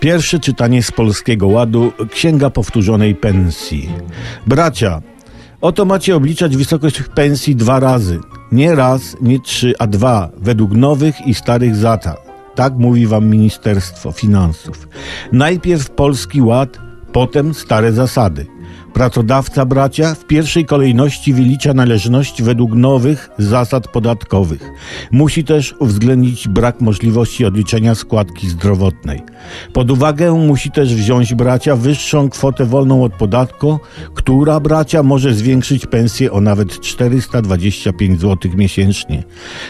Pierwsze czytanie z Polskiego Ładu, Księga Powtórzonej Pensji. Bracia, oto macie obliczać wysokość pensji dwa razy. Nie raz, nie trzy, a dwa, według nowych i starych zasad. Tak mówi wam Ministerstwo Finansów. Najpierw Polski Ład, potem stare zasady. Pracodawca bracia w pierwszej kolejności wylicza należność według nowych zasad podatkowych. Musi też uwzględnić brak możliwości odliczenia składki zdrowotnej. Pod uwagę musi też wziąć bracia wyższą kwotę wolną od podatku, która bracia może zwiększyć pensję o nawet 425 zł miesięcznie.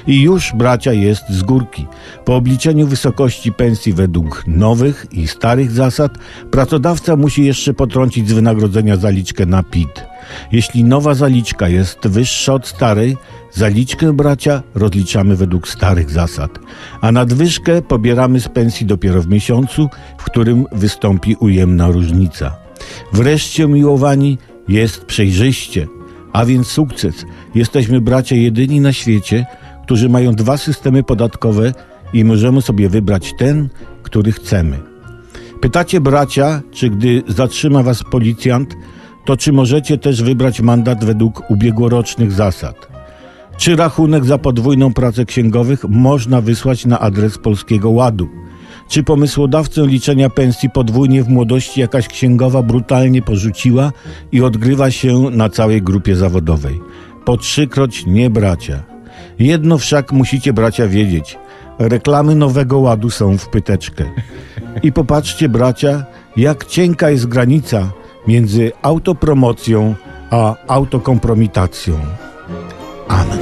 I już bracia jest z górki. Po obliczeniu wysokości pensji według nowych i starych zasad, pracodawca musi jeszcze potrącić z wynagrodzenia za zaliczkę na PIT. Jeśli nowa zaliczka jest wyższa od starej, zaliczkę bracia rozliczamy według starych zasad, a nadwyżkę pobieramy z pensji dopiero w miesiącu, w którym wystąpi ujemna różnica. Wreszcie, miłowani, jest przejrzyście, a więc sukces. Jesteśmy bracia jedyni na świecie, którzy mają dwa systemy podatkowe i możemy sobie wybrać ten, który chcemy. Pytacie bracia, czy gdy zatrzyma was policjant, to czy możecie też wybrać mandat według ubiegłorocznych zasad? Czy rachunek za podwójną pracę księgowych można wysłać na adres Polskiego Ładu? Czy pomysłodawcę liczenia pensji podwójnie w młodości jakaś księgowa brutalnie porzuciła i odgrywa się na całej grupie zawodowej? Po trzykroć nie bracia. Jedno wszak musicie bracia wiedzieć. Reklamy Nowego Ładu są w pyteczkę. I popatrzcie bracia, jak cienka jest granica między autopromocją a autokompromitacją. Amen.